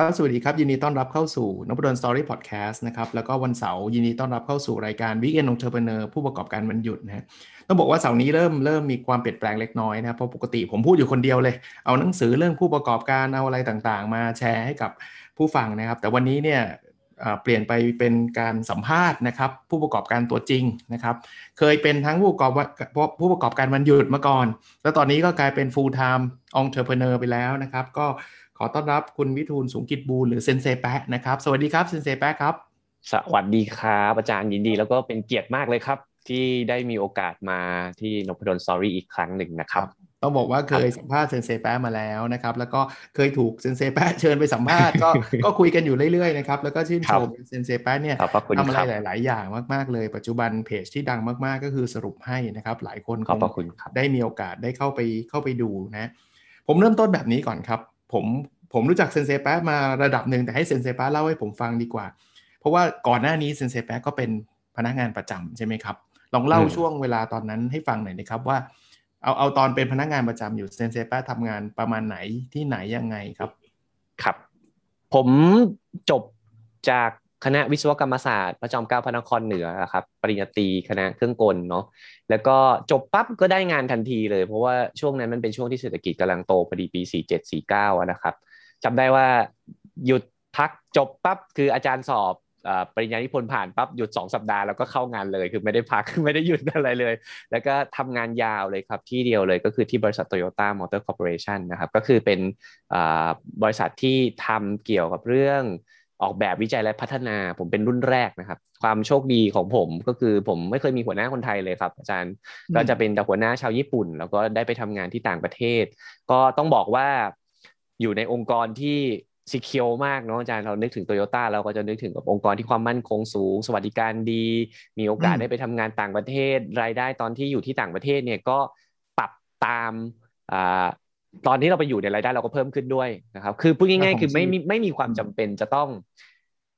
ครับสวัสดีครับ ยินดีต้อนรับเข้าสู่นพดล Story Podcast นะครับแล้วก็วันเสาร์ยินดีต้อนรับเข้าสู่รายการวิกเอนองเทอร์เ e เนอร์ผู้ประกอบการวันหยุดนะฮะต้องบอกว่าเสาร์นี้เริ่มเริ่มมีความเปลี่ยนแปลงเล็กน้อยนะเพราะปกติผมพูดอยู่คนเดียวเลย เอาหนังสือเรื่องผู้ประกอบการเอาอะไรต่างๆ มาแชร์ให้กับผู้ฟังนะครับ แต่วันนี้เนี่ยเปลี่ยนไปเป็นการสัมภาษณ์นะครับ ผู้ประกอบการตัวจริงนะครับ เคยเป็นทั้งผู้ประกอบผู้ประกอบการวันหยุดมาก่อน แล้วตอนนี้ก็กลายเป็น full time entrepreneur ไปแล้วนะครับ ก็ ขอต้อนรับคุณวิทูลสูงกิจบูลหรือเซนเซแปะนะครับ สวัสดีครับเซนเซแปะครับ สวัสดีครับอาจารย์ยินดี แล้วก็เป็นเกียรติมากเลยครับ ที่ได้มีโอกาสมาที่นพดล Story อีกครั้งหนึ่งนะครับต้องบอกว่าเคยสัมภาษณ์เซนเซแปะมาแล้วนะครับ แล้วก็เคยถูกเซนเซแปะเชิญไปสัมภาษณ์ก็ก็คุยกันอยู่เรื่อยๆนะครับแล้วก็ชื่นชมเซนเซแปะเนี่ยทำอะไรหลาย ๆ อย่างมากๆเลย ปัจจุบันเพจที่ดังมากๆ ก็คือสรุปให้นะครับ หลายคนคงได้มีโอกาสได้เข้าไปเข้าไปดูนะ ผมเริ่มต้นแบบนี้ก่อนครับ ผมผมรู้จักเซนเซแปะมาระดับหนึ่งแต่ให้เซนเซแปะเล่าให้ผมฟังดีกว่า เพราะว่าก่อนหน้านี้เซนเซแปะก็เป็นพนักงานประจำใช่ไหมครับ ลองเล่าช่วงเวลาตอนนั้นให้ฟังหน่อยนะครับว่าเอาเอาตอนเป็นพนักงานประจำอยู่เซนเซป้าทำงานประมาณไหนที่ไหนยังไงครับ ครับ ผมจบจาก คณะวิศวกรรมศาสตร์ พระจอมเกล้าพระนครเหนือครับปริญญาตรีคณะเครื่องกลเนาะแล้วก็จบปั๊บก็ได้งานทันทีเลย เพราะว่าช่วงนั้นมันเป็นช่วงที่เศรษฐกิจกำลังโตพอดีปี 4749นะครับจำได้ว่าหยุดพักจบปั๊บคืออาจารย์สอบปริญญานิพนธ์ผ่านปั๊บหยุด 2 สัปดาห์แล้วก็เข้างานเลย คือไม่ได้พักไม่ได้หยุดอะไรเลย แล้วก็ทำงานยาวเลยครับที่เดียวเลยก็คือที่บริษัทโตโยต้ามอเตอร์คอร์ปอเรชันนะครับก็คือเป็นบริษัทที่ทำเกี่ยวกับเรื่อง ออกแบบวิจัยและพัฒนา ผมเป็นรุ่นแรกนะครับ ความโชคดีของผมก็คือผมไม่เคยมีหัวหน้าคนไทยเลยครับ อาจารย์ก็จะเป็นแต่หัวหน้าชาวญี่ปุ่น แล้วก็ได้ไปทำงานที่ต่างประเทศ ก็ต้องบอกว่าอยู่ในองค์กรที่ซีเคียวมากเนาะอาจารย์เรานึกถึงโตโยต้าเราก็จะนึกถึงกับองค์กรที่ความมั่นคงสูง สวัสดิการดี มีโอกาสได้ไปทำงานต่างประเทศ รายได้ตอนที่อยู่ที่ต่างประเทศเนี่ยก็ปรับตามอ่า ตอนที่เราไปอยู่ในรายได้เราก็เพิ่มขึ้นด้วยนะครับ คือพูดง่ายๆคือไม่ไม่มีความจำเป็นจะต้อง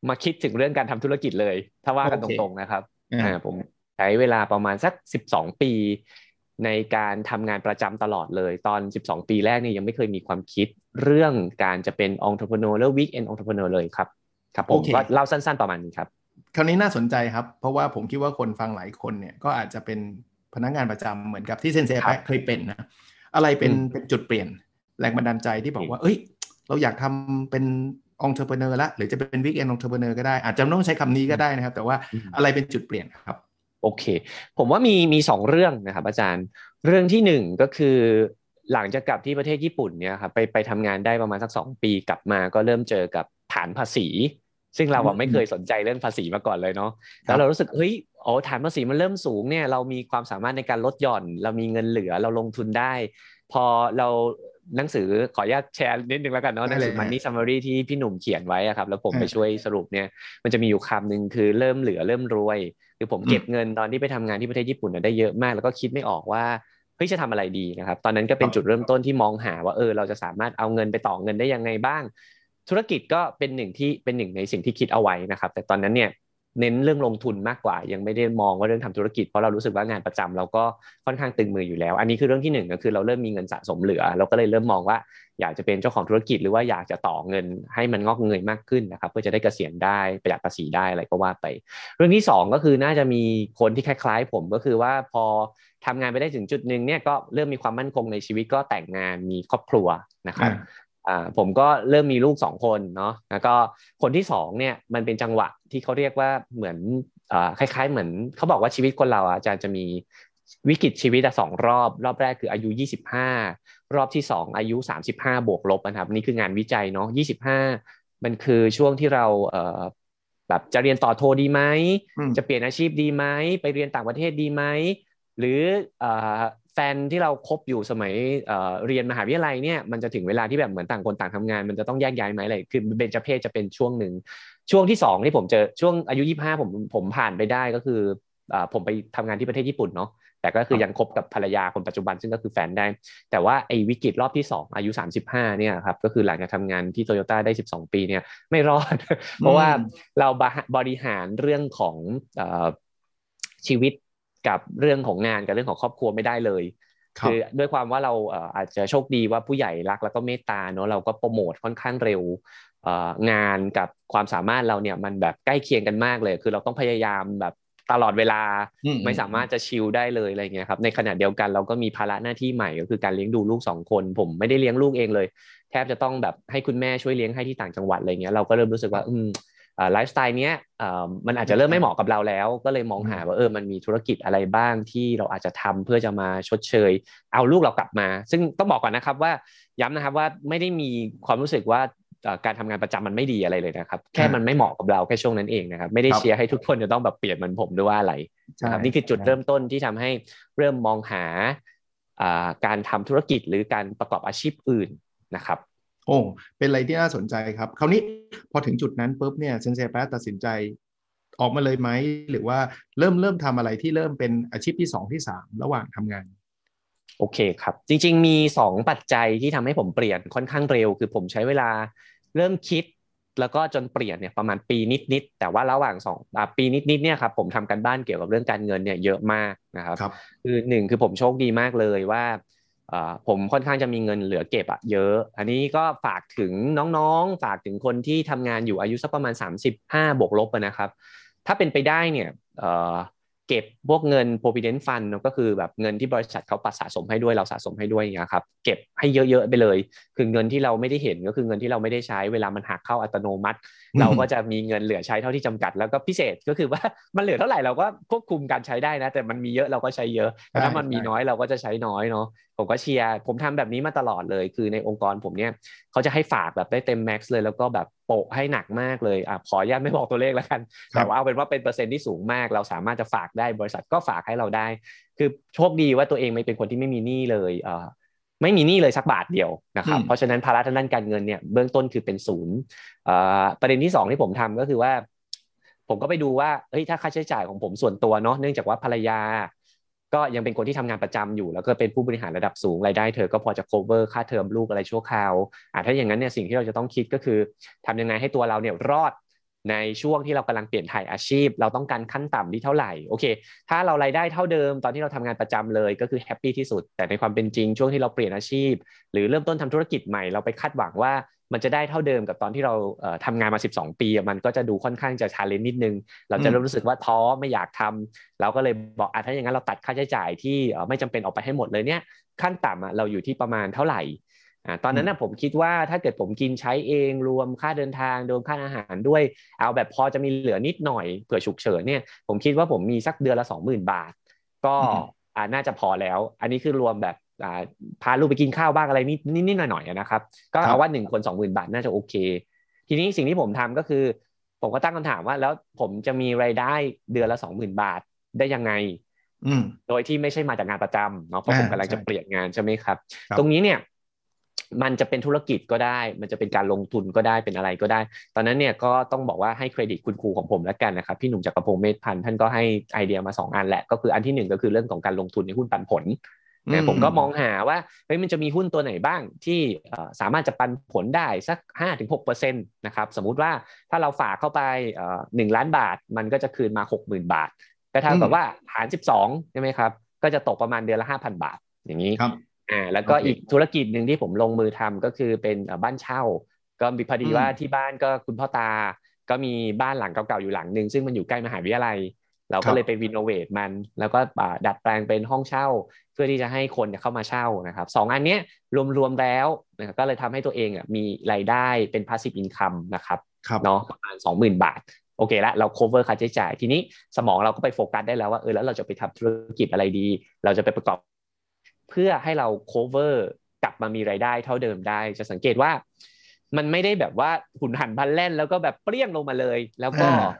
มาคิดถึงเรื่องการทำธุรกิจเลย ถ้าว่ากันตรงๆนะครับอ่าผมใช้เวลาประมาณสักสิบสองปี ในการทำงานประจำตลอดเลย ตอน12ปีแรกเนี่ยยังไม่เคยมีความคิดเรื่องการจะเป็นองค์ประกอบหรือวิกเอนองค์ประกอบเลยครับครับผมก็เล่าสั้นๆประมาณนี้ครับคราวนี้น่าสนใจครับ เพราะว่าผมคิดว่าคนฟังหลายคนเนี่ยก็อาจจะเป็นพนักงานประจำเหมือนกับที่เซนเซแปเคยเป็นนะ อะไรเป็นเป็นจุดเปลี่ยนแรงบันดาลใจที่บอกว่า เอ้ย เราอยากทำเป็นองค์ประกอบละหรือจะเป็นวิกเอนองค์ประกอบก็ได้ อาจจะต้องใช้คำนี้ก็ได้นะครับ แต่ว่าอะไรเป็นจุดเปลี่ยนครับ โอเค ผมว่ามีมีสองเรื่องนะครับ อาจารย์ เรื่องที่หนึ่งก็คือหลังจากกลับที่ประเทศญี่ปุ่นเนี่ยครับไปไปทำงานได้ประมาณสักสองปีกลับมาก็เริ่มเจอกับฐานภาษี ซึ่งเราไม่เคยสนใจเรื่องภาษีมาก่อนเลยเนาะแล้วเรารู้สึกเฮ้ยโอ้ฐานภาษีมันเริ่มสูงเนี่ยเรามีความสามารถในการลดหย่อน เรามีเงินเหลือเราลงทุนได้ พอเราหนังสือขออนุญาตแชร์นิดนึงแล้วกันเนาะหนังสือมันนี่ซัมมารีที่พี่หนุ่มเขียนไว้ครับ แล้วผมไปช่วยสรุปเนี่ย มันจะมีอยู่คำหนึ่งคือเริ่มเหลือเริ่มรวย คือผมเก็บเงินตอนที่ไปทำงานที่ประเทศญี่ปุ่นได้เยอะมาก แล้วก็คิดไม่ออกว่าเฮ้ยจะทำอะไรดีนะครับ ตอนนั้นก็เป็นจุดเริ่มต้นที่มองหาว่าเออเราจะสามารถเอาเงินไปต่อเงินได้ยังไงบ้าง ธุรกิจก็เป็นหนึ่งที่เป็นหนึ่งในสิ่งที่คิดเอาไว้นะครับ แต่ตอนนั้นเนี่ยเน้นเรื่องลงทุนมากกว่า ยังไม่ได้มองว่าเรื่องทำธุรกิจเพราะเรารู้สึกว่างานประจำเราก็ค่อนข้างตึงมืออยู่แล้ว อันนี้คือเรื่องที่หนึ่งก็คือเราเริ่มมีเงินสะสมเหลือ เราก็เลยเริ่มมองว่าอยากจะเป็นเจ้าของธุรกิจหรือว่าอยากจะต่อเงินให้มันงอกเงยมากขึ้นนะครับเพื่อจะได้เกษียณได้ประหยัดภาษีได้อะไรก็ว่าไป เรื่องที่ 2 ก็คือน่าจะมีคนที่คล้ายๆ ผมก็คือว่าพอทำงานไปได้ถึงจุดหนึ่งเนี่ยก็เริ่มมีความมั่นคงในชีวิตก็แต่งงานมีครอบครัวนะครับ อ่าผมก็เริ่มมีลูกสองคนเนาะแล้วก็คนที่สองเนี่ยมันเป็นจังหวะที่เขาเรียกว่าเหมือนอ่าคล้าย ๆ เหมือนเขาบอกว่าชีวิตคนเราอาจารย์จะมีวิกฤตชีวิตสองรอบ รอบแรกคืออายุ 25 รอบที่ 2 อายุ 35 บวกลบนะครับนี่คืองานวิจัยเนาะ25 มันคือช่วงที่เราเอ่อแบบจะเรียนต่อโทดีไหม จะเปลี่ยนอาชีพดีไหม ไปเรียนต่างประเทศดีไหม หรือแฟ นที่เราคบอยู่สมัยเรียนมหาวิทยาลัยเนี่ยมันจะถึงเวลาที่แบบเหมือนต่างคนต่างทำงาน มันจะต้องแยกย้ายไหมอะไรคือเบนจเพศจะเป็นช่วงหนึ่งช่วงที่สองที่ผมเจอช่วงอายุยี่ห้าผมผมผ่านไปได้ก็คือผมไปทำงานที่ประเทศญี่ปุ่นเนาะแต่ก็คือยังคบกับภรรยาคนปัจจุบันซึ่งก็คือแฟนได้ แต่ว่าไอ้วิกฤตรอบที่ 2 อายุ 35เนี่ยครับก็คือหลังจากทำงานที่โตโยต้าได้ 12 ปีเนี่ยไม่รอด เพราะว่าเราบริหารเรื่องของชีวิต กับเรื่องของงานกับเรื่องของครอบครัวไม่ได้เลยคือด้วยความว่าเราอาจจะโชคดีว่าผู้ใหญ่รักแล้วก็เมตตาเนาะเราก็โปรโมทค่อนข้างเร็วงานกับความสามารถเราเนี่ยมันแบบใกล้เคียงกันมากเลย คือเราต้องพยายามแบบตลอดเวลาไม่สามารถจะชิลได้เลยอะไรเงี้ยครับในขณะเดียวกันเราก็มีภาระหน้าที่ใหม่ก็คือการเลี้ยงดูลูกสองคน ผมไม่ได้เลี้ยงลูกเองเลย แทบจะต้องแบบให้คุณแม่ช่วยเลี้ยงให้ที่ต่างจังหวัดอะไรเงี้ยเราก็เริ่มรู้สึกว่าอืม ไลฟ์สไตล์เนี้ยมันอาจจะเริ่มไม่เหมาะกับเราแล้ว ก็เลยมองหาว่าเออมันมีธุรกิจอะไรบ้างที่เราอาจจะทำเพื่อจะมาชดเชย เอาลูกเรากลับมา ซึ่งต้องบอกก่อนนะครับว่าย้ำนะครับว่าไม่ได้มีความรู้สึกว่าการทำงานประจำมันไม่ดีอะไรเลยนะครับแค่มันไม่เหมาะกับเราแค่ช่วงนั้นเองนะครับไม่ได้เชียร์ให้ทุกคนจะต้องแบบเปลี่ยนเหมือนผมด้วยว่าอะไรนะครับนี่คือจุดเริ่มต้นที่ทำให้เริ่มมองหาการทำธุรกิจหรือการประกอบอาชีพอื่นนะครับโอ้เป็นอะไรที่น่าสนใจครับคราวนี้พอถึงจุดนั้นปุ๊บเนี่ยเซนเซแปตัดสินใจออกมาเลยไหมหรือว่าเริ่มเริ่มทำอะไรที่เริ่มเป็นอาชีพที่สองที่สามระหว่างทำงานโอเคครับ จริง ๆ มีสองปัจจัยที่ทำให้ผมเปลี่ยนค่อนข้างเร็ว คือผมใช้เวลาเริ่มคิด แล้วก็จนเปลี่ยนเนี่ยประมาณปีนิดๆแต่ว่าระหว่างสองปีนิดๆเนี่ยครับผมทำกันบ้านเกี่ยวกับเรื่องการเงินเนี่ยเยอะมากนะครับครับคือหนึ่งคือผมโชคดีมากเลยว่า ผมค่อนข้างจะมีเงินเหลือเก็บอะเยอะ อันนี้ก็ฝากถึงน้องๆ ฝากถึงคนที่ทำงานอยู่อายุสักประมาณ 35 บวกลบนะครับ ถ้าเป็นไปได้เนี่ยเก็บพวกเงิน provident fund ก็คือแบบเงินที่บริษัทเขาปัดสะสมให้ด้วยเราสะสมให้ด้วยนะครับเก็บให้เยอะๆไปเลย คือเงินที่เราไม่ได้เห็นก็คือเงินที่เราไม่ได้ใช้เวลามันหักเข้าอัตโนมัติ เราก็จะมีเงินเหลือใช้เท่าที่จำกัด แล้วก็พิเศษก็คือว่ามันเหลือเท่าไหร่เราก็ควบคุมการใช้ได้นะ แต่มันมีเยอะเราก็ใช้เยอะแต่ถ้ามันมีน้อยเราก็จะใช้น้อยเนาะ ผมก็เชียร์ผมทำแบบนี้มาตลอดเลย คือในองค์กรผมเนี่ยเขาจะให้ฝากแบบได้เต็มแม็กซ์เลย แล้วก็แบบโปะให้หนักมากเลยอะขออนุญาตไม่บอกตัวเลขแล้วกัน แต่ว่าเอาเป็นว่าเป็นเปอร์เซ็นต์ที่สูงมาก เราสามารถจะฝากได้บริษัทก็ฝากให้เราได้ คือโชคดีว่าตัวเองไม่เป็นคนที่ไม่มีหนี้เลยอ่าไม่มีหนี้เลยสักบาทเดียวนะครับเพราะฉะนั้นภาระทางด้านการเงินเนี่ยเบื้องต้นคือเป็นศูนย์ประเด็นที่2ที่ผมทำก็คือว่า ผมก็ไปดูว่าเฮ้ยถ้าค่าใช้จ่ายของผมส่วนตัวเนาะเนื่องจากว่าภรรยา ก็ยังเป็นคนที่ทำงานประจำอยู่ แล้วก็เป็นผู้บริหารระดับสูงรายได้เธอก็พอจะ cover ค่าเทอมลูกอะไรชั่วคราวอ่าถ้าอย่างนั้นเนี่ยสิ่งที่เราจะต้องคิดก็คือทำยังไงให้ตัวเราเนี่ยรอดในช่วงที่เรากำลังเปลี่ยนถ่ายอาชีพ เราต้องการขั้นต่ำที่เท่าไหร่โอเค ถ้าเรารายได้เท่าเดิมตอนที่เราทำงานประจำเลยก็คือ happy ที่สุด แต่ในความเป็นจริงช่วงที่เราเปลี่ยนอาชีพ หรือเริ่มต้นทำธุรกิจใหม่เราไปคาดหวังว่า มันจะได้เท่าเดิมกับตอนที่เราทำงานมา 12 ปี มันก็จะดูค่อนข้างจะ challenge นิดนึง เราจะเริ่มรู้สึกว่าท้อไม่อยากทำเราก็เลยบอกอะถ้าอย่างนั้นเราตัดค่าใช้จ่ายที่ไม่จำเป็นออกไปให้หมดเลยเนี่ยขั้นต่ำเราอยู่ที่ประมาณเท่าไหร่อ่าตอนนั้นนะผมคิดว่าถ้าเกิดผมกินใช้เองรวมค่าเดินทางรวมค่าอาหารด้วย เอาแบบพอจะมีเหลือนิดหน่อยเผื่อฉุกเฉินเนี่ยผมคิดว่าผมมีสักเดือนละ 20,000 บาท ก็อ่าน่าจะพอแล้ว อันนี้คือรวมแบบ พาลูกไปกินข้าวบ้างอะไรนิดนิดหน่อยๆนะครับ ก็เอาว่าหนึ่งคนสองหมื่นบาทน่าจะโอเค ทีนี้สิ่งที่ผมทำก็คือ ผมก็ตั้งคำถามว่า แล้วผมจะมีรายได้เดือนละสองหมื่นบาทได้ยังไงโดยที่ไม่ใช่มาจากงานประจำเนาะเพราะผมกำลังจะเปลี่ยนงานใช่ไหมครับ ตรงนี้เนี่ย มันจะเป็นธุรกิจก็ได้ มันจะเป็นการลงทุนก็ได้เป็นอะไรก็ได้ ตอนนั้นเนี่ยก็ต้องบอกว่าให้เครดิตคุณครูของผมแล้วกันนะครับ พี่หนุ่มจักรพงศ์เมธพันธ์ท่านก็ให้ไอเดียมา2อันแหละก็คืออันที่1ก็คือเรื่องของการลงทุนในหุ้นปันผล นะผมก็มองหาว่าเฮ้ยมันจะมีหุ้นตัวไหนบ้างที่สามารถจะปันผลได้สัก 5-6%นะครับสมมุติว่าถ้าเราฝากเข้าไปหนึ่งล้านบาท มันก็จะคืนมา 60,000 บาท ก็เท่ากับว่าหาร 12ใช่ไหมครับก็จะตกประมาณเดือนละ 5,000 บาทอย่างนี้อ่าแล้วก็อีกธุรกิจหนึ่งที่ผมลงมือทำก็คือเป็นบ้านเช่า ก็มีพอดีว่าที่บ้านก็คุณพ่อตาก็มีบ้านหลังเก่าๆอยู่หลังหนึ่งซึ่งมันอยู่ใกล้มหาวิทยาลัย เราก็เลยไป renovate มัน แล้วก็ดัดแปลงเป็นห้องเช่า เพื่อที่จะให้คนเข้ามาเช่านะครับสองอันนี้รวมๆแล้วนะก็เลยทำให้ตัวเองอะมีรายได้เป็น passive income นะครับเนาะประมาณ 20,000 บาทโอเคแล้วเรา cover ค่าใช้จ่าย ทีนี้สมองเราก็ไปโฟกัสได้แล้วว่าเออแล้วเราจะไปทำธุรกิจอะไรดี เราจะไปประกอบ เพื่อให้เรา cover กลับมามีรายได้เท่าเดิมได้ จะสังเกตว่า มันไม่ได้แบบว่าหุ่นหันพันแล่นแล้วก็แบบเปรี้ยงลงมาเลย แล้วก็อ่า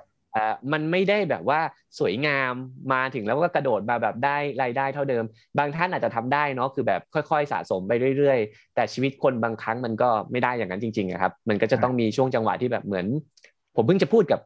มันไม่ได้แบบว่าสวยงามมาถึงแล้วก็กระโดดมาแบบได้รายได้เท่าเดิม บางท่านอาจจะทำได้เนาะคือแบบค่อยๆสะสมไปเรื่อยๆ แต่ชีวิตคนบางครั้งมันก็ไม่ได้อย่างนั้นจริงๆครับมันก็จะต้องมีช่วงจังหวะที่แบบเหมือน ผมเพิ่งจะพูดกับ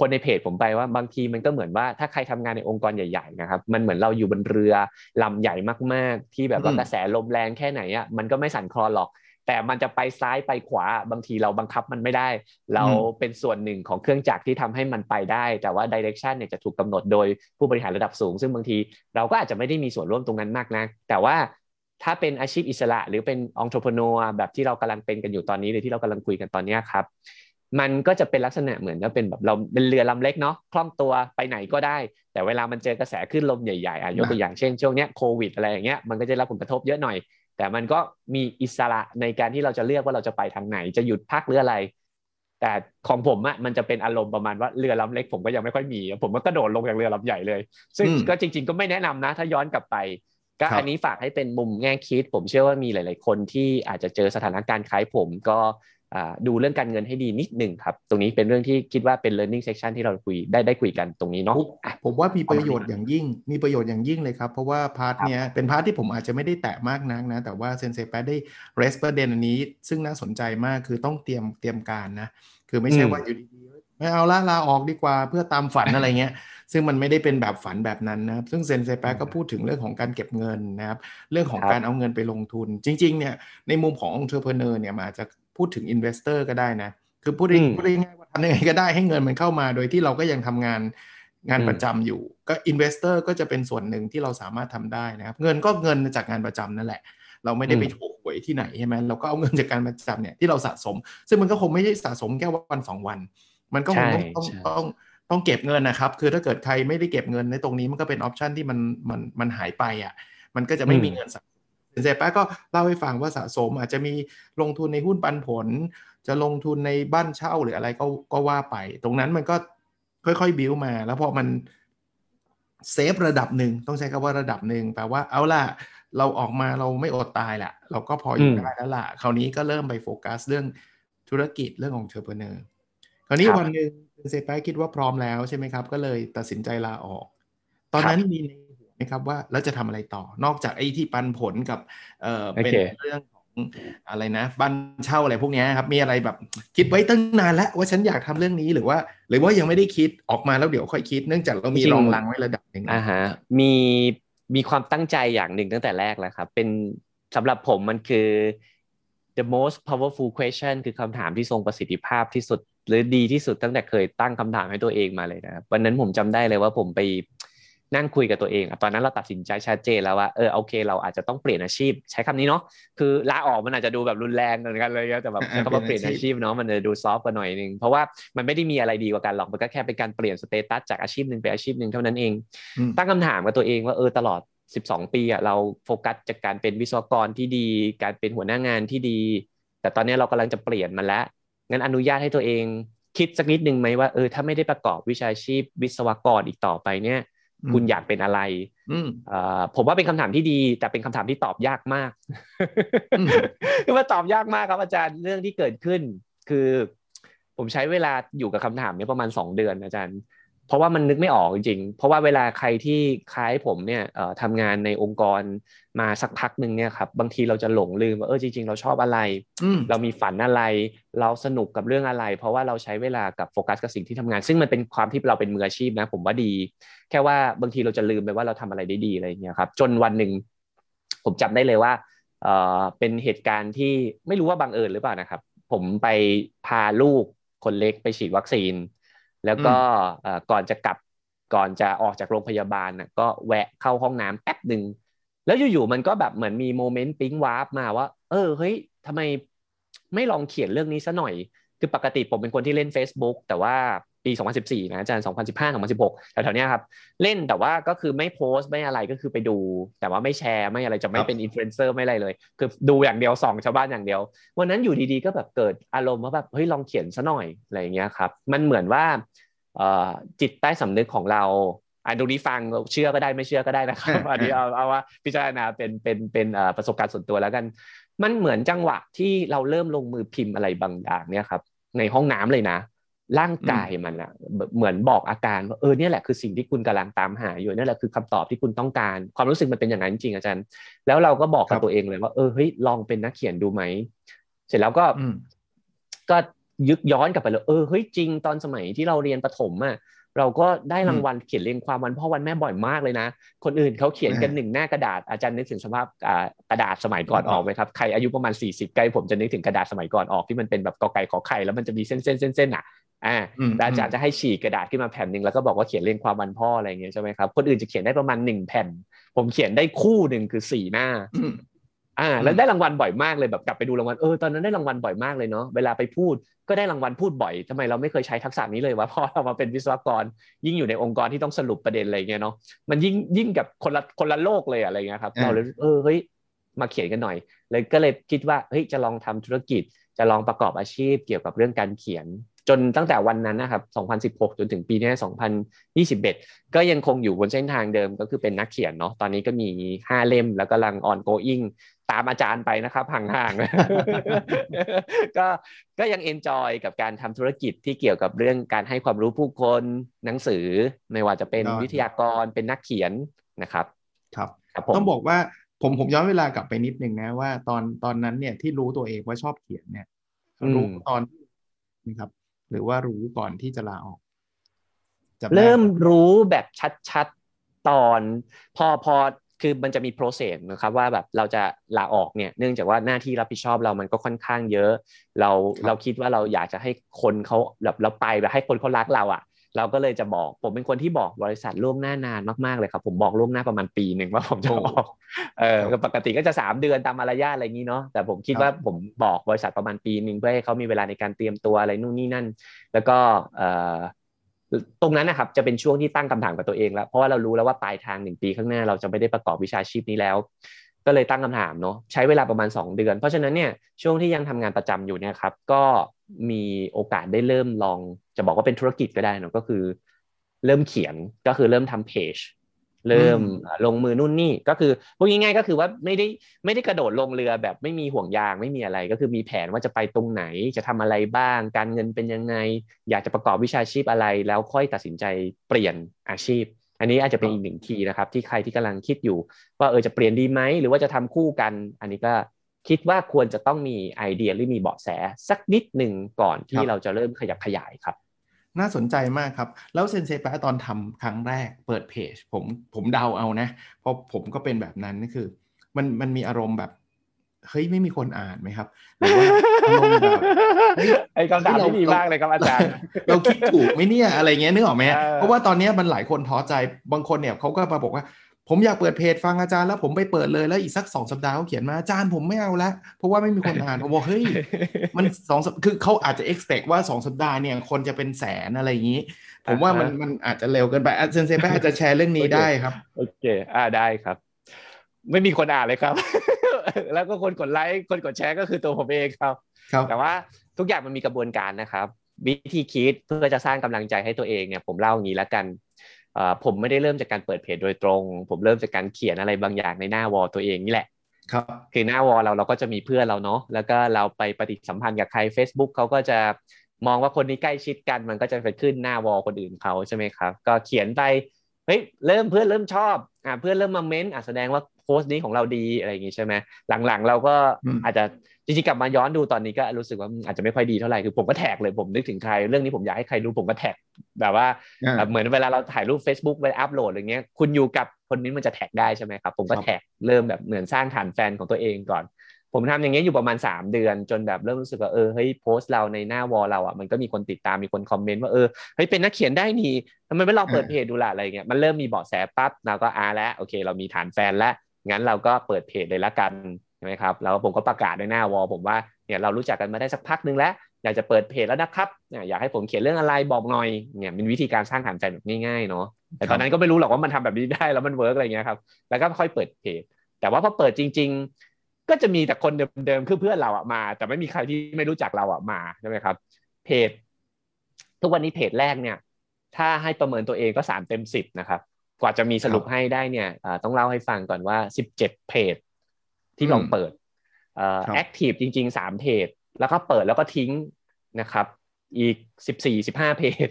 คนในเพจผมไปว่าบางทีมันก็เหมือนว่าถ้าใครทำงานในองค์กรใหญ่ๆนะครับมันเหมือนเราอยู่บนเรือลำใหญ่มากๆ ที่แบบว่ากระแสลมแรงแค่ไหนอะมันก็ไม่สั่นคลอนหรอก แต่มันจะไปซ้ายไปขวาบางทีเราบังคับมันไม่ได้ เราเป็นส่วนหนึ่งของเครื่องจักรที่ทำให้มันไปได้ แต่ว่าดิเรกชันเนี่ยจะถูกกาหนดโดยผู้บริหารระดับสูง ซึ่งบางทีเราก็อาจจะไม่ได้มีส่วนร่วมตรงนั้นมากนะแต่ว่าถ้าเป็นอาชีพอิสระหรือเป็นองค์ประกอบแบบที่เรากำลังเป็นกันอยู่ตอนนี้หรือที่เรากำลังคุยกันตอนนี้ครับมันก็จะเป็นลักษณะเหมือนจะเป็นแบบเราเป็นเรือลำเล็กเนาะคล่องตัวไปไหนก็ได้ แต่เวลามันเจอกระแสขึ้นลมใหญ่ๆอะยกตัวอย่างเช่นช่วงนี้โควิดอะไรอย่างเงี้ยมันก็จะรับผลกระทบเยอะหน่อย แต่มันก็มีอิสระในการที่เราจะเลือกว่าเราจะไปทางไหน จะหยุดพักหรืออะไร แต่ของผมอะมันจะเป็นอารมณ์ประมาณว่าเรือลำเล็กผมก็ยังไม่ค่อยมี ผมก็กระโดดลงจากเรือลำใหญ่เลย ซึ่งก็จริง ๆ ก็ไม่แนะนำนะ ถ้าย้อนกลับไป ก็อันนี้ฝากให้เป็นมุมแง่คิด ผมเชื่อว่ามีหลาย ๆ คนที่อาจจะเจอสถานการณ์คล้ายผมก็ ดูเรื่องการเงินให้ดีนิดหนึ่งครับ ตรงนี้เป็นเรื่องที่คิดว่าเป็น learning section ที่เราคุยได้ได้คุยกันตรงนี้เนาะผมว่ามีประโยชน์อย่างยิ่ง มีประโยชน์อย่างยิ่งเลยครับ เพราะว่า part เนี้ยเป็น part ที่ผมอาจจะไม่ได้แตะมากนักนะ แต่ว่าเซนเซแปะได้ raise ประเด็นอันนี้ ซึ่งน่าสนใจมากคือต้องเตรียมเตรียมการนะ คือไม่ใช่ว่าอยู่ดีๆไม่เอาละลาออกดีกว่าเพื่อตามฝันอะไรเงี้ยซึ่งมันไม่ได้เป็นแบบฝันแบบนั้นนะครับ ซึ่งเซนเซแปะก็พูดถึงเรื่องของการเก็บเงินนะครับ เรื่องของการเอาเงินไปลงทุน จริง ๆ เนี่ย ในมุมของ entrepreneur เนี่ยมาจะ พูดถึง investor ก็ได้นะ คือพูดพูดง่ายๆว่าทำยังไงก็ได้ให้เงินมันเข้ามา โดยที่เราก็ยังทำงานงานประจำอยู่ ก็ investor ก็จะเป็นส่วนหนึ่งที่เราสามารถทำได้นะครับ เงินก็เงินจากงานประจำนั่นแหละ เราไม่ได้ไปถูกหวยที่ไหนใช่ไหมเราก็เอาเงินจากงานประจำเนี่ยที่เราสะสม ซึ่งมันก็คงไม่ใช่สะสมแค่วันสองวัน มันก็คงต้องต้องต้องต้องเก็บเงินนะครับ คือถ้าเกิดใครไม่ได้เก็บเงินในตรงนี้มันก็เป็น option ที่มันมันมันหายไปอะ มันก็จะไม่มีเงินสะสม เซนเซแปะก็เล่าให้ฟังว่าสะสมอาจจะมีลงทุนในหุ้นปันผล จะลงทุนในบ้านเช่าหรืออะไรก็ก็ว่าไป ตรงนั้นมันก็ค่อยๆบิวมา แล้วพอมัน safe ระดับหนึ่งต้องใช้คำว่าระดับหนึ่งแปลว่าเอาล่ะ เราออกมาเราไม่อดตายแหละเราก็พออยู่ได้แล้วล่ะคราวนี้ก็เริ่มไปโฟกัสเรื่องธุรกิจเรื่องของ entrepreneur คราวนี้วันหนึ่งเซปคิดว่าพร้อมแล้วใช่ไหมครับ ก็เลยตัดสินใจลาออก ตอนนั้นมีในหัว ไหมครับว่าแล้วจะทำอะไรต่อนอกจากไอ้ที่ปันผลกับเออเป็นเรื่องอะไรนะบ้านเช่าอะไรพวกนี้ครับมีอะไรแบบคิดไว้ตั้งนานแล้วว่าฉันอยากทำเรื่องนี้หรือว่า หรือว่ายังไม่ได้คิดออกมาแล้วเดี๋ยวค่อยคิด เนื่องจากเรามีรองรังไว้ระดับหนึ่งอ่าฮะมีมีความตั้งใจอย่างหนึ่งตั้งแต่แรกแล้วครับเป็นสำหรับผมมันคือ the most powerful question คือคำถามที่ทรงประสิทธิภาพที่สุด หรือดีที่สุดตั้งแต่เคยตั้งคำถามให้ตัวเองมาเลยนะครับวันนั้นผมจำได้เลยว่าผมไป นั่งคุยกับตัวเองตอนนั้นเราตัดสินใจชัดเจนแล้วว่าเออโอเค เราอาจจะต้องเปลี่ยนอาชีพ ใช้คำนี้เนาะคือลาออกมันอาจจะดูแบบรุนแรงเหมือนกันเลยแต่แบบคำว่าเปลี่ยนอาชีพเนาะมันจะดูซอฟต์กว่าหน่อยนึงเพราะว่ามันไม่ได้มีอะไรดีกว่ากันหรอกมันก็แค่เป็นการเปลี่ยนสเตตัสจากอาชีพหนึ่งไปอาชีพหนึ่งเท่านั้นเอง ตั้งคำถามกับตัวเองว่าเออตลอด 12 ปีอะเราโฟกัสจากการเป็นวิศวกรที่ดี การเป็นหัวหน้างานที่ดี แต่ตอนนี้เรากำลังจะเปลี่ยนมันแล้วงั้นอนุญาตให้ตัวเองคิดสักนิดนึงไหมว่าเออถ้าไม่ได้ประกอบวิชาชีพวิศวกรอีกต่อไปเนี่ย คุณอยากเป็นอะไรผมว่าเป็นคำถามที่ดี แต่เป็นคำถามที่ตอบยากมากคือว่าตอบยากมากครับอาจารย์เรื่องที่เกิดขึ้น คือ ผมใช้เวลาอยู่กับคำถามนี้ประมาณสองเดือนอาจารย์ เพราะว่ามันนึกไม่ออกจริงๆ เพราะว่าเวลาใครที่คล้ายผมเนี่ยทำงานในองค์กรมาสักพักหนึ่งเนี่ยครับบางทีเราจะหลงลืมว่าเออจริง ๆ เราชอบอะไร เรามีฝันอะไร เราสนุกกับเรื่องอะไร เพราะว่าเราใช้เวลากับโฟกัสกับสิ่งที่ทำงาน ซึ่งมันเป็นความที่เราเป็นมืออาชีพนะ ผมว่าดี แค่ว่าบางทีเราจะลืมไปว่าเราทำอะไรได้ดีอะไรอย่างเงี้ยครับจนวันหนึ่งผมจำได้เลยว่าเออเป็นเหตุการณ์ที่ไม่รู้ว่าบังเอิญหรือเปล่านะครับ ผมไปพาลูกคนเล็กไปฉีดวัคซีน แล้วก็ก่อนจะกลับก่อนจะออกจากโรงพยาบาลน่ะก็แวะเข้าห้องน้ำแป๊บหนึ่งแล้วอยู่ๆมันก็แบบเหมือนมี moment ปิ๊งแว้บมาว่า เออเฮ้ยทำไมไม่ลองเขียนเรื่องนี้ซะหน่อย คือปกติผมเป็นคนที่เล่น Facebook แต่ว่า ปี 2014 นะอาจารย์ 2015 2016 แถวๆนี้ครับ เล่นแต่ว่าก็คือไม่โพสต์ไม่อะไรก็คือไปดู แต่ว่าไม่แชร์ไม่อะไรจะไม่เป็นอินฟลูเอนเซอร์ไม่อะไรเลย คือดูอย่างเดียวส่องชาวบ้านอย่างเดียว วันนั้นอยู่ดีๆก็แบบเกิดอารมณ์ว่าแบบเฮ้ยลองเขียนซะหน่อยอะไรอย่างเงี้ยครับ มันเหมือนว่าจิตใต้สำนึกของเราอันตรงนี้ฟังเชื่อก็ได้ไม่เชื่อก็ได้นะครับอันนี้เอาเอาว่าพิจารณาเป็นเป็นเป็นประสบการณ์ส่วนตัวแล้วกัน มันเหมือนจังหวะที่เราเริ่มลงมือพิมพ์อะไรบางอย่างเนี่ยครับในห้องน้ำเลยนะ ร่างกายมันอะเหมือนบอกอาการว่าเออเนี่ยแหละคือสิ่งที่คุณกำลังตามหาอยู่นี่แหละคือคำตอบที่คุณต้องการ ความรู้สึกมันเป็นอย่างนั้นจริงอาจารย์ แล้วเราก็บอกกับตัวเองเลยว่าเออเฮ้ยลองเป็นนักเขียนดูไหมเสร็จแล้วก็ก็ยึกย้อนกลับไปเลยเออเฮ้ยจริงตอนสมัยที่เราเรียนประถมอะเราก็ได้รางวัลเขียนเรียงความวันพ่อวันแม่บ่อยมากเลยนะ คนอื่นเขาเขียนกันหนึ่งหน้ากระดาษอาจารย์นึกถึงสภาพกระดาษสมัยก่อนออกไหมครับใครอายุประมาณ 40 ใกล้ผมจะนึกถึงกระดาษสมัยก่อนออกที่มันเป็นแบบกอไก่ขอไข่แล้วมันจะมีเส้นเส้นเส้นเส้นอะ อ่าอาจารย์จะให้ฉีกกระดาษขึ้นมาแผ่นหนึ่งแล้วก็บอกว่าเขียนเรียงความวันพ่ออะไรเงี้ยใช่ไหมครับคนอื่นจะเขียนได้ประมาณหนึ่งแผ่น ผมเขียนได้คู่หนึ่งคือสี่หน้าอ่าแล้วได้รางวัลบ่อยมากเลยแบบกลับไปดูรางวัลเออตอนนั้นได้รางวัลบ่อยมากเลยเนาะเวลาไปพูดก็ได้รางวัลพูดบ่อยทำไมเราไม่เคยใช้ทักษะนี้เลยวะพอเรามาเป็นวิศวกร ยิ่งอยู่ในองค์กรที่ต้องสรุปประเด็นอะไรเงี้ยเนาะมันยิ่งยิ่งกับคนละคนละโลกเลยอะไรเงี้ยครับเราเลยเออเฮ้ยมาเขียนกันหน่อยเลยก็เลยคิดว่าเฮ้ยจะลองทำธุรกิจจะลองประกอบอาชีพเกี่ยวกับเรื่องการเขียน จนตั้งแต่วันนั้นนะครับ 2016 จนถึงปีนี้ 2021 ก็ยังคงอยู่บนเส้นทางเดิมก็คือเป็นนักเขียนเนาะ ตอนนี้ก็มี 5 เล่มแล้วกำลัง on going ตามอาจารย์ไปนะครับห่างๆ ก็ก็ยังเอนจอยกับการทำธุรกิจที่เกี่ยวกับเรื่องการให้ความรู้ผู้คนหนังสือ ไม่ว่าจะเป็นวิทยากรเป็นนักเขียนนะครับ ครับต้องบอกว่าผมผมย้อนเวลากลับไปนิดนึงนะว่าตอนตอนนั้นเนี่ยที่รู้ตัวเองว่าชอบเขียนเนี่ยรู้ตอนนะครับ หรือว่ารู้ก่อนที่จะลาออกเริ่มรู้แบบชัดๆตอนพอพอคือมันจะมีโปรเซสนะครับว่าแบบเราจะลาออกเนี่ยเนื่องจากว่าหน้าที่รับผิดชอบเรามันก็ค่อนข้างเยอะ เราเราคิดว่าเราอยากจะให้คนเขาแบบเราไปแบบให้คนเขารักเราอะ เราก็เลยจะบอกผมเป็นคนที่บอกบริษัทล่วงหน้านานมากๆเลยครับ ผมบอกล่วงหน้าประมาณปีหนึ่งว่าผมจะออกเออปกติก็จะสามเดือนตามมารยาทอะไรอย่างนี้เนาะแต่ผมคิดว่าผมบอกบริษัทประมาณปีหนึ่งเพื่อให้เขามีเวลาในการเตรียมตัวอะไรนู่นนี่นั่น แล้วก็เอ่อตรงนั้นนะครับจะเป็นช่วงที่ตั้งคำถามกับตัวเองแล้วเพราะว่าเรารู้แล้วว่าปลายทางหนึ่งปีข้างหน้าเราจะไม่ได้ประกอบวิชาชีพนี้แล้ว ก็เลยตั้งคำถามเนาะใช้เวลาประมาณ 2 เดือน เพราะฉะนั้นเนี่ยช่วงที่ยังทำงานประจำอยู่เนี่ยครับก็ มีโอกาสได้เริ่มลอง จะบอกว่าเป็นธุรกิจก็ได้นะก็คือ เริ่มเขียนก็คือเริ่มทำเพจเริ่มลงมือนู่นนี่ก็คือพูดง่ายๆก็คือว่าไม่ได้ไม่ได้กระโดดลงเรือแบบไม่มีห่วงยางไม่มีอะไร ก็คือมีแผนว่าจะไปตรงไหนจะทำอะไรบ้าง การเงินเป็นยังไง อยากจะประกอบวิชาชีพอะไร แล้วค่อยตัดสินใจเปลี่ยนอาชีพ อันนี้อาจจะเป็นอีกหนึ่งทีนะครับ ที่ใครที่กำลังคิดอยู่ ว่าเออจะเปลี่ยนดีไหมหรือว่าจะทำคู่กัน อันนี้ก็ คิดว่าควรจะต้องมีไอเดียหรือมีเบาะแสสักนิดหนึ่งก่อนที่เราจะเริ่มขยับขยายครับน่าสนใจมากครับ แล้วเซนเซแปะตอนทำครั้งแรกเปิดเพจ ผมผมเดาเอานะเพราะผมก็เป็นแบบนั้นนี่คือ มันมันมีอารมณ์แบบเฮ้ยไม่มีคนอ่านไหมครับหรือว่าอารมณ์แบบไอ้คำถามที่ดีมากเลยครับอาจารย์ เราคิดถูกไหมเนี่ยอะไรเงี้ยนึกออกไหมเพราะว่าตอนนี้มันหลายคนท้อใจบางคนเนี่ยเขาก็มาบอกว่า ผมอยากเปิดเพจฟังอาจารย์แล้วผมไปเปิดเลยแล้วอีกสักสองสัปดาห์เขาเขียนมาอาจารย์ผมไม่เอาละเพราะว่าไม่มีคนอ่านผมบอกเฮ้ยมันสองคือเขาอาจจะ expect ว่าสองสัปดาห์เนี่ยคนจะเป็นแสนอะไรอย่างนี้ ผมว่ามันมันอาจจะเร็วเกินไปเซนเซแปอาจจะแชร์เรื่องนี้ได้ครับโอเคอ่าได้ครับ ไม่มีคนอ่านเลยครับ แล้วก็คนกดไลค์คนกดแชร์ก็คือตัวผมเองครับแต่ว่าทุกอย่างมันมีกระบวนการนะครับ วิธีคิดเพื่อจะสร้างกำลังใจให้ตัวเองเนี่ยผมเล่าอย่างนี้แล้วกัน ผมไม่ได้เริ่มจากการเปิดเพจโดยตรง ผมเริ่มจากการเขียนอะไรบางอย่างในหน้าวอลตัวเองนี่แหละครับคือหน้าวอลเราเราก็จะมีเพื่อนเราเนาะแล้วก็เราไปปฏิสัมพันธ์กับใคร Facebook เขาก็จะมองว่าคนนี้ใกล้ชิดกันมันก็จะไปขึ้นหน้า wall คนอื่นเขาใช่ไหมครับ ก็เขียนไปเฮ้ยเริ่มเพื่อนเริ่มชอบอ่าเพื่อนเริ่มมาเม้นอะแสดงว่า โพสต์นี้ของเราดีอะไรอย่างงี้ใช่ไหมหลังๆ เราก็อาจจะจริงๆกลับมาย้อนดูตอนนี้ก็รู้สึกว่าอาจจะไม่ค่อยดีเท่าไหร่คือผมก็แท็กเลยผมนึกถึงใครเรื่องนี้ผมอยากให้ใครรู้ผมก็แท็กแบบว่าเหมือนเวลาเราถ่ายรูป Facebook ไปอัพโหลดอะไรเงี้ยคุณอยู่กับคนนี้มันจะแท็กได้ใช่ไหมครับผมก็แท็กเริ่มแบบเหมือนสร้างฐานแฟนของตัวเองก่อน ผมทำอย่างเงี้ยอยู่ประมาณ 3 เดือนจนแบบเริ่มรู้สึกว่าเออเฮ้ยโพสต์เราในหน้า wall เราอะมันก็มีคนติดตามมีคนคอมเมนต์ว่าเออเฮ้ยเป็นนักเขียนได้นี่ทำไมไม่ลองเปิดเพจดูล่ะอะไรเงี้ยมันเริ่มมีเบาะแสปั๊บเราก็อาแล้วโอเค เรามีฐานแฟนแล้ว งั้นเราก็เปิดเพจเลยละกันใช่ไหมครับแล้วผมก็ประกาศในหน้า wall ผมว่าเนี่ยเรารู้จักกันมาได้สักพักนึงแล้วอยากจะเปิดเพจแล้วนะครับอยากให้ผมเขียนเรื่องอะไรบอกหน่อยเนี่ยเป็นวิธีการสร้างฐานแฟนแบบง่ายๆเนาะแต่ตอนนั้นก็ไม่รู้หรอกว่ามันทำแบบนี้ได้แล้วมัน work อะไรเงี้ยครับแล้วก็ค่อยเปิดเพจ แต่ว่าพอเปิดจริง ๆ ก็จะมีแต่คนเดิมๆคือเพื่อนเราอะมา แต่ไม่มีใครที่ไม่รู้จักเราอะมาใช่ไหมครับเพจ ทุกวันนี้เพจแรกเนี่ย ถ้าให้ประเมินตัวเองก็สามเต็มสิบนะครับ กว่าจะมีสรุปให้ได้เนี่ยต้องเล่าให้ฟังก่อนว่าสิบเจ็ดเพจที่ลองเปิดแอคทีฟจริงๆสามเพจ แล้วก็เปิดแล้วก็ทิ้งนะครับ อีกสิบสี่สิบห้าเพจ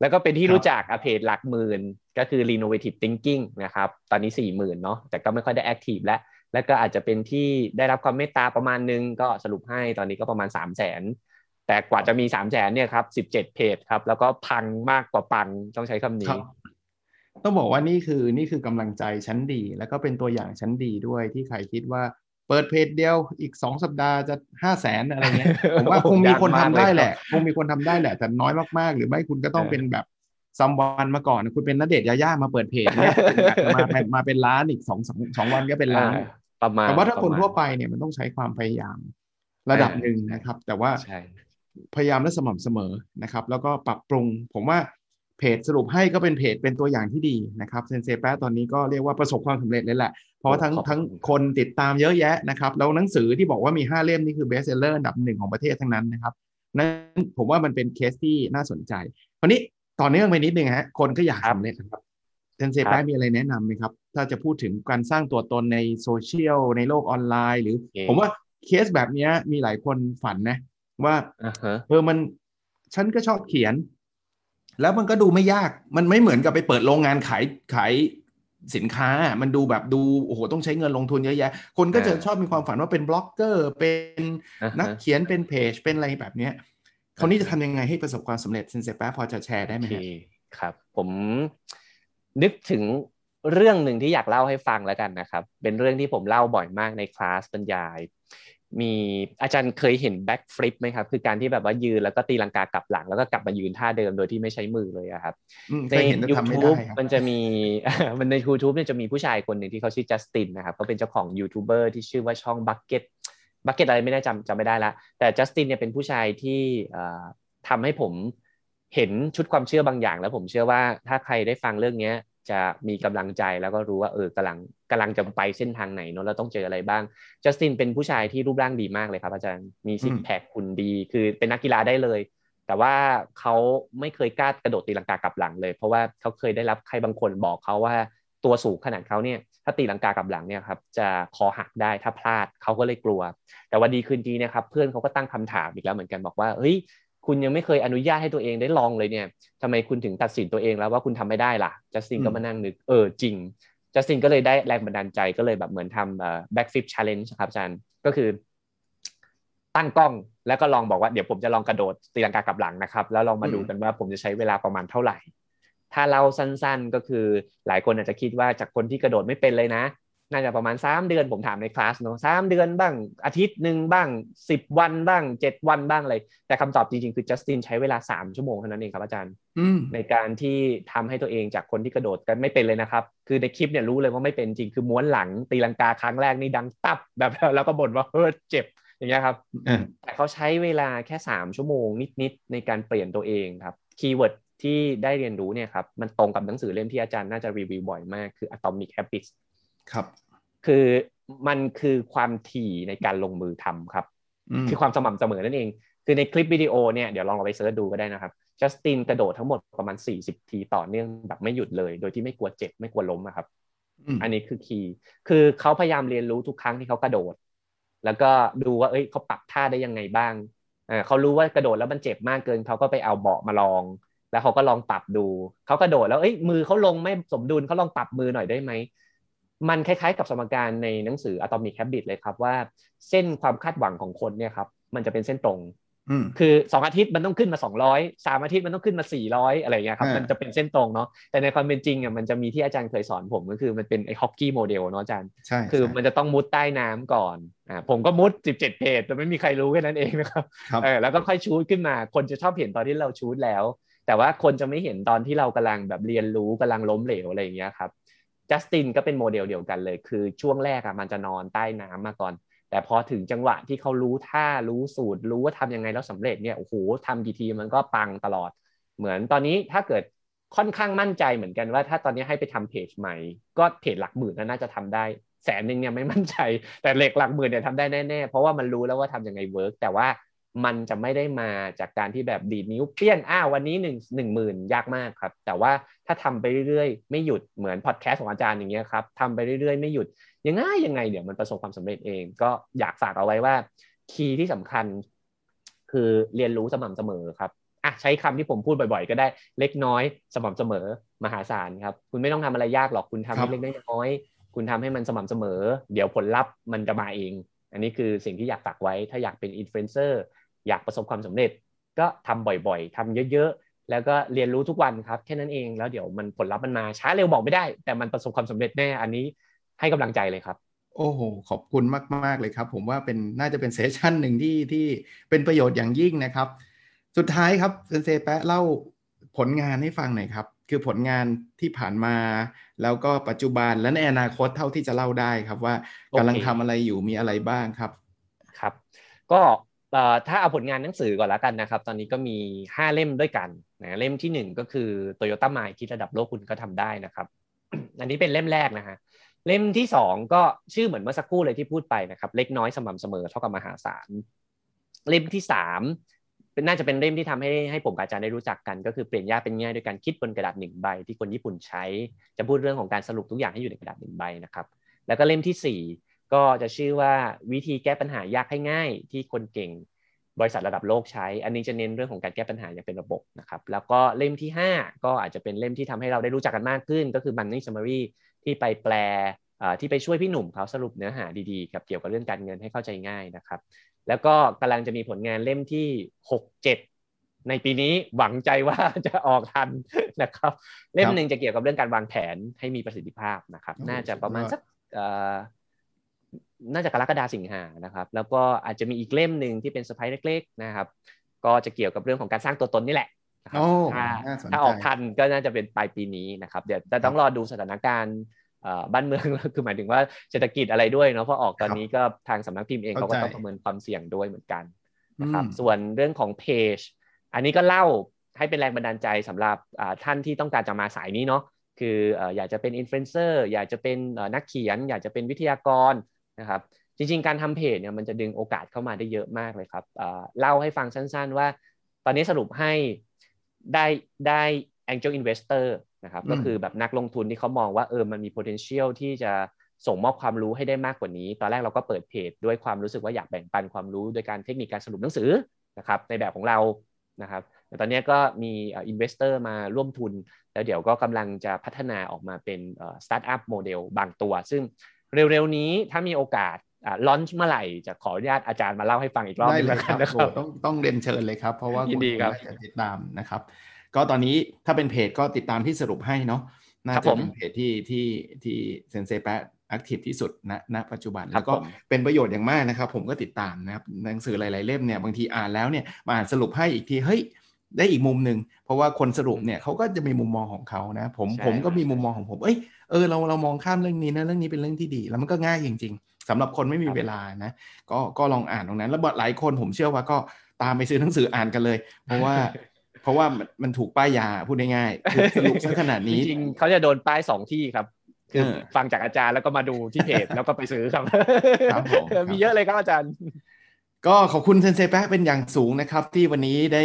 แล้วก็เป็นที่รู้จักเพจหลักหมื่น ก็คือ Renovative Thinking นะครับ ตอนนี้สี่หมื่นเนาะแต่ก็ไม่ค่อยได้แอคทีฟแล้ว แล้วก็อาจจะเป็นที่ได้รับความเมตตาประมาณนึง ก็สรุปให้ตอนนี้ก็ประมาณสามแสนแต่กว่าจะมีสามแสนเนี่ยครับสิบเจ็ดเพจครับ แล้วก็พังมากกว่าปังต้องใช้คำนี้ ต้องบอกว่านี่คือนี่คือกำลังใจชั้นดี แล้วก็เป็นตัวอย่างชั้นดีด้วยที่ใครคิดว่าเปิดเพจเดียวอีกสองสัปดาห์จะห้าแสนอะไรเงี้ยผมว่าคงมีคนทำได้แหละคงมีคนทำได้แหละ แต่น้อยมากๆ หรือไม่คุณก็ต้องเป็นแบบ someone มาก่อนคุณเป็นณเดชน์ยาย่ามาเปิดเพจเนี่ยมามาเป็นล้านอีกสองสองวันก็เป็นล้านประมาณแต่ว่าถ้าคนทั่วไปเนี่ยมันต้องใช้ความพยายามระดับหนึ่งนะครับ แต่ว่าพยายามและสม่ำเสมอนะครับ แล้วก็ปรับปรุง ผมว่า เพจสรุปให้ก็เป็นเพจเป็นตัวอย่างที่ดีนะครับเซนเซแปะตอนนี้ก็เรียกว่าประสบความสำเร็จเลยแหละ เพราะทั้งทั้งคนติดตามเยอะแยะนะครับแล้วหนังสือที่บอกว่ามี 5 เล่มนี่คือ best seller อันดับหนึ่งของประเทศทั้งนั้นนะครับนั้นผมว่ามันเป็นเคสที่น่าสนใจคราวนี้ต่อเนื่องไปนิดนึงฮะคนก็อยากสำเร็จครับเซนเซแปะมีอะไรแนะนำไหมครับ ถ้าจะพูดถึงการสร้างตัวตนในโซเชียลในโลกออนไลน์ หรือ ผมว่าเคสแบบนี้มีหลายคนฝันนะว่าเออมันฉันก็ชอบเขียน แล้วมันก็ดูไม่ยากมันไม่เหมือนกับไปเปิดโรงงานขายขายสินค้า มันดูแบบดูโอ้โหต้องใช้เงินลงทุนเยอะแยะ คนก็จะชอบมีความฝันว่าเป็นบล็อกเกอร์เป็นนักเขียนเป็นเพจเป็นอะไรแบบเนี้ยคราวนี้จะทำยังไงให้ประสบความสำเร็จเซนเซแปะพอจะแชร์ได้ไหมครับ ผมนึกถึงเรื่องหนึ่งที่อยากเล่าให้ฟังแล้วกันนะครับ เป็นเรื่องที่ผมเล่าบ่อยมากในคลาสบรรยาย มีอาจารย์เคยเห็น backflip ไหมครับ คือการที่แบบว่ายืนแล้วก็ตีลังกากลับหลัง แล้วก็กลับมายืนท่าเดิมโดยที่ไม่ใช้มือเลยครับในยูทูบมันจะมีมันใน YouTube เนี่ยจะมีผู้ชายคนหนึ่งที่เขาชื่อจัสตินนะครับเขาเป็นเจ้าของยูทูบเบอร์ที่ชื่อว่าช่อง bucket bucket อะไรไม่ได้จำจำไม่ได้ละแต่จัสตินเนี่ยเป็นผู้ชายที่ทำให้ผมเห็นชุดความเชื่อบางอย่าง แล้วผมเชื่อว่าถ้าใครได้ฟังเรื่องเนี้ย จะมีกำลังใจแล้วก็รู้ว่าเออกำลังกำลังจะไปเส้นทางไหนเนาะเราต้องเจออะไรบ้างจัสตินเป็นผู้ชายที่รูปร่างดีมากเลยครับ อาจารย์มี six pack หุ่นดี คือเป็นนักกีฬาได้เลย แต่ว่าเขาไม่เคยกล้ากระโดดตีลังกากลับหลังเลย เพราะว่าเขาเคยได้รับใครบางคนบอกเขาว่าตัวสูงขนาดเขาเนี่ยถ้าตีลังกากลับหลังเนี่ยครับจะคอหักได้ถ้าพลาดเขาก็เลยกลัว แต่วันดีคืนดีเนี่ยครับเพื่อนเขาก็ตั้งคำถามอีกแล้วเหมือนกันบอกว่าเฮ้ย คุณยังไม่เคยอนุญาตให้ตัวเองได้ลองเลยเนี่ยทำไมคุณถึงตัดสินตัวเองแล้วว่าคุณทำไม่ได้ล่ะจัสตินก็มานั่งนึกเออจริงจัสตินก็เลยได้แรงบันดาลใจก็เลยแบบเหมือนทำเอ่อ back flip challenge ครับอาจารย์ก็คือ ตั้งกล้องแล้วก็ลองบอกว่าเดี๋ยวผมจะลองกระโดดตีลังกากลับหลังนะครับ แล้วลองมาดูกันว่าผมจะใช้เวลาประมาณเท่าไหร่ ถ้าเราสั้นๆก็คือหลายคนอาจจะคิดว่าจากคนที่กระโดดไม่เป็นเลยนะ น่าจะประมาณสามเดือนผมถามในคลาสเนาะสามเดือนบ้างอาทิตย์หนึ่งบ้างสิบวันบ้างเจ็ดวันบ้างอะไร แต่คำตอบจริงๆ คือจัสตินใช้เวลาสามชั่วโมงเท่านั้นเองครับอาจารย์ในการที่ทำให้ตัวเองจากคนที่กระโดดกันไม่เป็นเลยนะครับ คือในคลิปเนี่ยรู้เลยว่าไม่เป็นจริงคือม้วนหลังตีลังกาครั้งแรกนี่ดังตับแบบแล้วก็บ่นว่าเฮ้ยเจ็บอย่างเงี้ยครับแต่เขาใช้เวลาแค่สามชั่วโมงนิดๆในการเปลี่ยนตัวเองครับ keyword ที่ได้เรียนรู้เนี่ยครับมันตรงกับหนังสือเล่มที่อาจารย์น่าจะรีวิวบ่อยมากคือ Atomic Habits ครับ คือมันคือความถี่ในการลงมือทำครับ คือความสม่ำเสมอนั่นเอง คือในคลิปวิดีโอเนี่ยเดี๋ยวลองเอาไป search ดูก็ได้นะครับจัสตินกระโดดทั้งหมดประมาณ 40 ทีต่อเนื่องแบบไม่หยุดเลย โดยที่ไม่กลัวเจ็บไม่กลัวล้มครับ อันนี้คือคีย์คือเขาพยายามเรียนรู้ทุกครั้งที่เขากระโดด แล้วก็ดูว่าเอ้ยเขาปรับท่าได้ยังไงบ้างเขารู้ว่ากระโดดแล้วมันเจ็บมากเกินเขาก็ไปเอาเบาะมาลอง แล้วเขาก็ลองปรับดู เขากระโดดแล้วเอ้ยมือเขาลงไม่สมดุลเขาลองปรับมือหน่อยได้ไหม มันคล้ายๆ กับสมการในหนังสือ Atomic Habit เลยครับว่าเส้นความคาดหวังของคนเนี่ยครับมันจะเป็นเส้นตรงคือสองอาทิตย์มันต้องขึ้นมาสองร้อยสามอาทิตย์มันต้องขึ้นมาสี่ร้อยอะไรเงี้ยครับมันจะเป็นเส้นตรงเนาะแต่ในความเป็นจริงอะมันจะมีที่อาจารย์เคยสอนผมก็คือมันเป็นไอ้ฮอกกี้โมเดลเนาะอาจารย์ใช่คือมันจะต้องมุดใต้น้ำก่อนอ่าผมก็มุดสิบเจ็ดเพจแต่ไม่มีใครรู้แค่นั้นเองนะครับเออแล้วก็ค่อยชูดขึ้นมาคนจะชอบเห็นตอนที่เราชูดแล้ว แต่ว่าคนจะไม่เห็นตอนที่เรากำลังแบบเรียนรู้กำลังล้มเหลวอะไรอย่างเงี้ยครับ จัสตินก็เป็นโมเดลเดียวกันเลย คือช่วงแรกอะมันจะนอนใต้น้ำมาก่อน แต่พอถึงจังหวะที่เขารู้ท่ารู้สูตร รู้ว่าทำยังไงแล้วสำเร็จเนี่ยโอ้โหทำกี่ทีมันก็ปังตลอด เหมือนตอนนี้ถ้าเกิดค่อนข้างมั่นใจเหมือนกันว่า ถ้าตอนนี้ให้ไปทำเพจใหม่ ก็เพจหลักหมื่นน่าจะทำได้ แสนหนึ่งเนี่ยไม่มั่นใจ แต่หลักหลักหมื่นเนี่ยทำได้แน่ๆเพราะว่ามันรู้แล้วว่าทำยังไง work แต่ว่า มันจะไม่ได้มาจากการที่แบบดีดนิ้วเปี้ยนอ้าววันนี้หนึ่งหนึ่งหมื่นยากมากครับ แต่ว่าถ้าทำไปเรื่อยๆ ไม่หยุดเหมือนพอดแคสต์ของอาจารย์อย่างเงี้ยครับทำไปเรื่อยๆ ไม่หยุดยังไงยังไงเดี๋ยวมันประสบความสำเร็จเอง ก็อยากฝากเอาไว้ว่า key ที่สำคัญ คือเรียนรู้สม่ำเสมอครับอะใช้คำที่ผมพูดบ่อยๆ ก็ได้เล็กน้อยสม่ำเสมอมหาศาลครับ คุณไม่ต้องทำอะไรยากหรอกคุณทำให้เล็กน้อยคุณทำให้มันสม่ำเสมอ เดี๋ยวผลลัพธ์มันจะมาเอง อันนี้คือสิ่งที่อยากฝากไว้ ถ้าอยากเป็นอินฟลูเอนเซอร์อยากประสบความสำเร็จ ก็ทำบ่อยๆทำเยอะๆ แล้วก็เรียนรู้ทุกวันครับแค่นั้นเองแล้วเดี๋ยวมันผลลัพธ์มันมาช้าเร็วบอกไม่ได้ แต่มันประสบความสำเร็จแน่อันนี้ให้กำลังใจเลยครับโอ้โห ขอบคุณมาก ๆ เลยครับ ผมว่าเป็นน่าจะเป็น session หนึ่งที่ที่เป็นประโยชน์อย่างยิ่งนะครับ สุดท้ายครับเซนเซแปะเล่าผลงานให้ฟังหน่อยครับ คือผลงานที่ผ่านมา แล้วก็ปัจจุบันและในอนาคตเท่าที่จะเล่าได้ครับว่ากำลังทำอะไรอยู่มีอะไรบ้างครับครับ ก็ถ้าเอาผลงานหนังสือก่อนแล้วกันนะครับ ตอนนี้ก็มี 5 เล่มด้วยกันนะเล่มที่ 1 ก็คือ Toyota m i คิดระดับโลกคุณก็ทำได้นะครับ อันนี้เป็นเล่มแรกนะฮะเล่มที่ 2 ก็ชื่อเหมือนเมื่อสักครู่เลยที่พูดไปนะครับ เล็กน้อยสม่ำเสมอเท่ากับมหาศาลเล่มที่ 3 เป็นน่าจะเป็นเล่มที่ทำให้ให้ผมกับอาจารย์ได้รู้จักกัน ก็คือเปลี่ยนยากเป็นง่ายโดยการคิดบนกระดาษหนึ่งใบที่คนญี่ปุ่นใช้ จะพูดเรื่องของการสรุปทุกอย่างให้อยู่ในกระดาษหนึ่งใบนะครับ แล้วก็เล่มที่ 4 ก็จะชื่อว่าวิธีแก้ปัญหายากให้ง่าย ที่คนเก่งบริษัทระดับโลกใช้ อันนี้จะเน้นเรื่องของการแก้ปัญหาอย่างเป็นระบบนะครับ แล้วก็เล่มที่ 5 ก็อาจจะเป็นเล่มที่ทำให้เราได้รู้จักกันมากขึ้น ก็คือ Money Summary ที่ไปแปลที่ไปช่วยพี่หนุ่มเขาสรุปเนื้อหาดีๆกับเกี่ยวกับเรื่องการเงินให้เข้าใจง่ายนะครับ แล้วก็กำลังจะมีผลงานเล่มที่หกเจ็ดในปีนี้หวังใจว่าจะออกทันนะครับ เล่มหนึ่งจะเกี่ยวกับเรื่องการวางแผนให้มีประสิทธิภาพนะครับ น่าจะประมาณสักน่าจะกรกฎาสิงหานะครับ แล้วก็อาจจะมีอีกเล่มหนึ่งที่เป็นสไปเล็กๆนะครับ ก็จะเกี่ยวกับเรื่องของการสร้างตัวตนนี่แหละถ้าถ้าออกทันก็น่าจะเป็นปลายปีนี้นะครับ เดี๋ยวต้องรอดูสถานการณ์ บ้านเมืองคือหมายถึงว่าเศรษฐกิจอะไรด้วยเนาะเพราะออกตอนนี้ก็ทางสำนักพิมพ์เองเขาก็ต้องประเมินความเสี่ยงด้วยเหมือนกันนะครับส่วนเรื่องของเพจอันนี้ก็เล่าให้เป็นแรงบันดาลใจสำหรับท่านที่ต้องการจะมาสายนี้เนาะคืออยากจะเป็นอินฟลูเอนเซอร์อยากจะเป็นนักเขียน อยากจะเป็นวิทยากรนะครับจริง ๆ การทำเพจเนี่ยมันจะดึงโอกาสเข้ามาได้เยอะมากเลยครับเล่าให้ฟังสั้น ๆ ว่า ตอนนี้สรุปให้ได้ได้ angel investor นะครับก็คือแบบนักลงทุนที่เขามองว่าเออมันมี potential ที่จะส่งมอบความรู้ให้ได้มากกว่านี้ ตอนแรกเราก็เปิดเพจด้วยความรู้สึกว่าอยากแบ่งปันความรู้ โดยการเทคนิคการสรุปหนังสือนะครับในแบบของเรานะครับแต่ตอนนี้ก็มี investor มาร่วมทุน แล้วเดี๋ยวก็กำลังจะพัฒนาออกมาเป็นสตาร์ทอัพโมเดลบางตัว ซึ่งเร็วๆนี้ถ้ามีโอกาสลอนช์เมื่อไหร่จะขออนุญาตอาจารย์มาเล่าให้ฟังอีกรอบนึงนะครับต้องต้องเรียนเชิญเลยครับ เพราะว่าคุณจะติดตามนะครับ ก็ตอนนี้ถ้าเป็นเพจก็ติดตามที่สรุปให้เนาะน่าจะเป็นเพจที่ที่ที่เซนเซแปะแอคทีฟที่สุดณณปัจจุบันแล้วก็เป็นประโยชน์อย่างมากนะครับผมก็ติดตามนะครับหนังสือหลาย ๆ เล่มเนี่ยบางทีอ่านแล้วเนี่ยมาอ่านสรุปให้อีกทีเฮ้ยได้อีกมุมหนึ่งเพราะว่าคนสรุปเนี่ยเขาก็จะมีมุมมองของเขานะผมผมก็มีมุมมองของผมเอ้ยเออเราเรามองข้ามเรื่องนี้นะเรื่องนี้เป็นเรื่องที่ดี แล้วมันก็ง่ายจริง ๆสำหรับคนไม่มีเวลานะก็ก็ลองอ่านตรงนั้น แล้วหลายคนผมเชื่อว่าก็ตามไปซื้อหนังสืออ่านกันเลย เพราะว่าเพ ราะว่ามันถูกป้ายยาพูดง่ายๆสรุปซะขนาดนี้จริงเขาจะโดนป้ายสองที่ครับคือฟังจากอาจารย์แล้วก็มาดูที่เพจแล้วก็ไปซื้อครับมีเยอะเลยครับอาจารย์ ก็ขอบคุณเซนเซแป๊ะเป็นอย่างสูงนะครับ ที่วันนี้ได้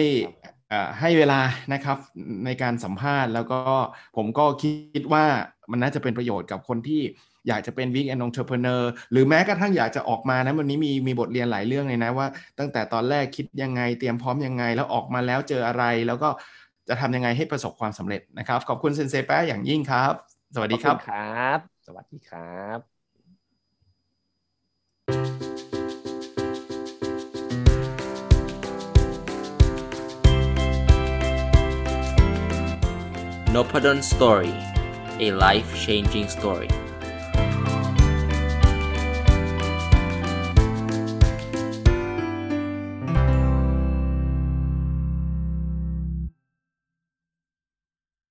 ให้เวลานะครับในการสัมภาษณ์แล้วก็ผมก็คิดว่ามันน่าจะเป็นประโยชน์กับคนที่ อยากจะเป็นวิกแอนนองเทอร์เพเนอร์หรือแม้กระทั่งอยากจะออกมานะวันนี้มีมีบทเรียนหลายเรื่องเลยนะว่า ตั้งแต่ตอนแรกคิดยังไงเตรียมพร้อมยังไง แล้วออกมาแล้วเจออะไร แล้วก็จะทำยังไงให้ประสบความสำเร็จนะครับ ขอบคุณเซนเซแป๊ะอย่างยิ่งครับ สวัสดีครับครับ สวัสดีครับ n o p a d o n Story a life changing story